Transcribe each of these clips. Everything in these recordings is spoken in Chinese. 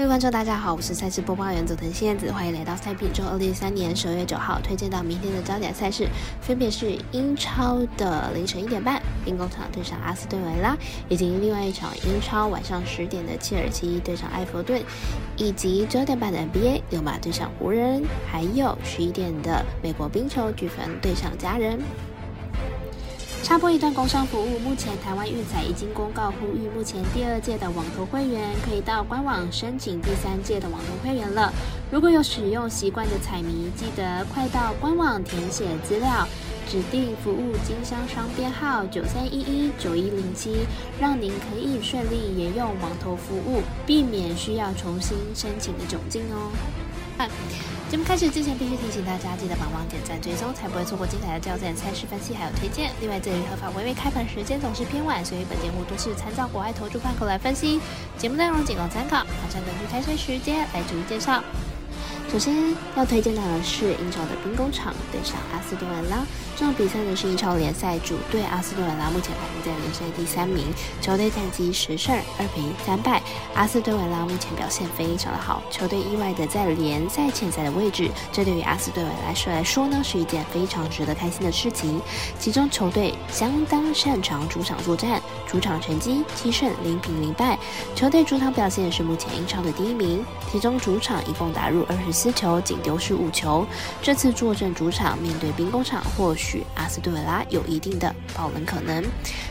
各位观众，大家好，我是赛事播报员佐藤仙子，欢迎来到赛品周二零三年十二月九号推荐到明天的焦点赛事，分别是英超的凌晨一点半，兵工厂对上阿斯顿维拉，以及另外一场英超晚上十点的切尔西对上埃弗顿，以及九点半的 NBA 六马对上湖人，还有十一点的美国冰球飓风对上家人。插播一段工商服务，目前台湾运彩已经公告呼吁，目前第二届的网投会员可以到官网申请第三届的网投会员了。如果有使用习惯的彩迷，记得快到官网填写资料，指定服务经销商编号九三一一九一零七，让您可以顺利沿用网投服务，避免需要重新申请的窘境哦。节目开始之前，必须提醒大家记得帮忙点赞追踪，才不会错过精彩的教战赛事分析还有推荐。另外，这里合法微微开盘时间总是偏晚，所以本节目都是参照国外投注范口来分析，节目内容仅供参考，马上根据开赛时间来逐一介绍。首先要推荐到的是英超的兵工厂对上阿斯顿维拉。这场比赛呢是英超联赛主队阿斯顿维拉，目前排名在联赛第三名，球队战绩十胜二平三败。阿斯顿维拉目前表现非常的好，球队意外的在联赛前赛的位置，这对于阿斯顿维拉来说呢是一件非常值得开心的事情。其中球队相当擅长主场作战，主场成绩七胜零平零败，球队主场表现是目前英超的第一名，其中主场一共打入二十。四球仅丢失五球，这次坐镇主场面对兵工厂，或许阿斯顿维拉有一定的爆冷可能。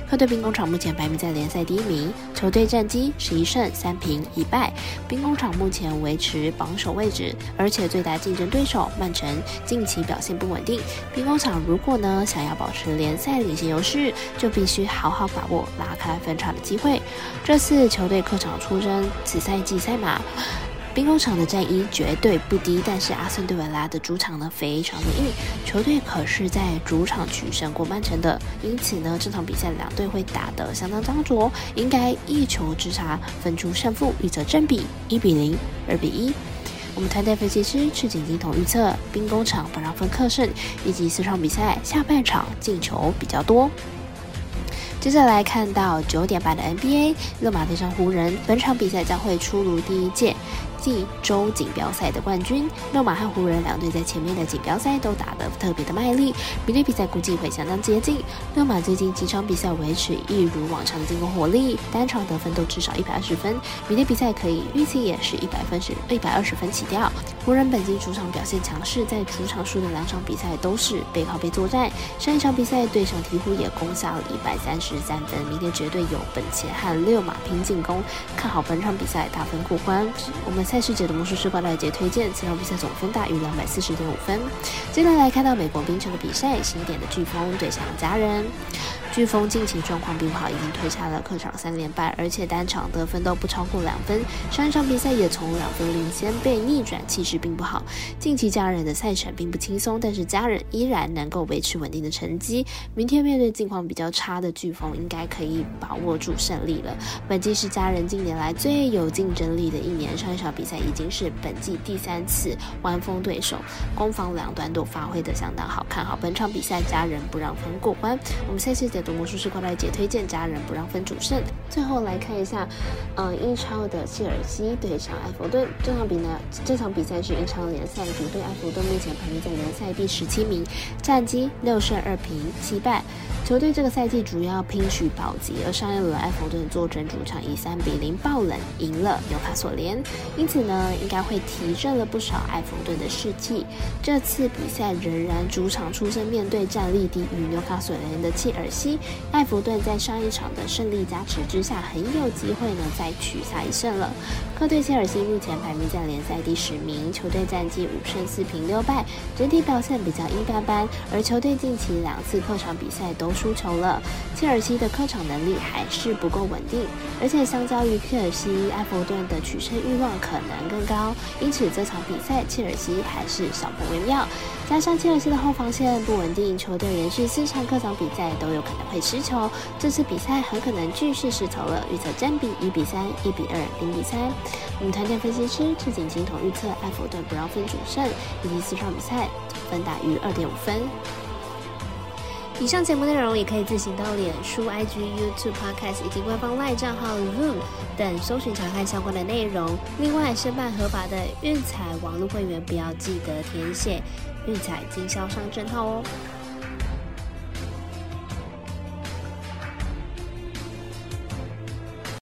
客队兵工厂目前排名在联赛第一名，球队战绩十一胜三平一败。兵工厂目前维持榜首位置，而且最大竞争对手曼城近期表现不稳定。兵工厂如果呢想要保持联赛领先优势，就必须好好把握拉开分差的机会。这次球队客场出征此赛季赛马。兵工厂的战衣绝对不低，但是阿森对维拉的主场呢非常的硬，球队可是在主场取胜过曼城的，因此呢这场比赛两队会打得相当张灼，应该一球之差分出胜负，预测正比一比零、二比一。我们团队分析师赤井金童预测兵工厂不让分客胜，以及四场比赛下半场进球比较多。接下来看到九点半的 NBA，勒马对上湖人，本场比赛将会出炉第一届。季洲锦标赛的冠军，六马和湖人两队在前面的锦标赛都打得特别的卖力，明天比赛估计会相当接近。六马最近几场比赛维持一如往常的进攻火力，单场得分都至少一百二十分，明天比赛可以预期也是一百分是一百二十分起跳。湖人本季主场表现强势，在主场输的两场比赛都是背靠背作战，上一场比赛对上鹈鹕也攻下了一百三十三分，明天绝对有本钱和六马拼进攻，看好本场比赛大分过关。我们。赛事解读魔术师报道节推荐，此场比赛总分大于两百四十点五分。接下来看到美国冰球的比赛，新点的飓风对上家人。飓风近期状况并不好，已经推下了客场三连败，而且单场得分都不超过两分。上一场比赛也从两分领先被逆转，气势并不好。近期家人的赛程并不轻松，但是家人依然能够维持稳定的成绩。明天面对境况比较差的飓风，应该可以把握住胜利了。本季是家人近年来最有竞争力的一年，上一场比赛已经是本季第三次完封对手，攻防两端都发挥的相当好，看好本场比赛家人不让分过关。我们赛事读魔术师快来姐推荐家人不让分主胜。最后来看一下，呃，英超的切尔西对上埃弗顿这场比呢，这场比赛是英超联赛主队埃弗顿目前排名在联赛第十七名，战绩六胜二平七败。球队这个赛季主要拼取保级，而上一轮埃弗顿坐镇主场以三比零爆冷赢了纽卡索联，因此呢，应该会提振了不少埃弗顿的士气。这次比赛仍然主场出身，面对战力低于纽卡索联的切尔西，埃弗顿在上一场的胜利加持之下，很有机会呢再取下一胜了。客队切尔西目前排名在联赛第十名，球队战绩五胜四平六败，整体表现比较一般般，而球队近期两次客场比赛都。输球了，切尔西的客场能力还是不够稳定，而且相较于切尔西，埃弗顿的取胜欲望可能更高，因此这场比赛切尔西还是小不为妙。加上切尔西的后防线不稳定，球队连续四场客场比赛都有可能会失球，这次比赛很可能继续失球了。预测占比一比三、一比二、零比三。我们团队分析师赤井金童预测埃弗顿不让分主胜，以及四场比赛总分大于二点五分。以上节目内容也可以自行到脸书、IG、YouTube、Podcast 以及官方赖账号 Zoom 等搜寻查看相关的内容。另外，申办合法的运彩网络会员，不要记得填写运彩经销商证号哦。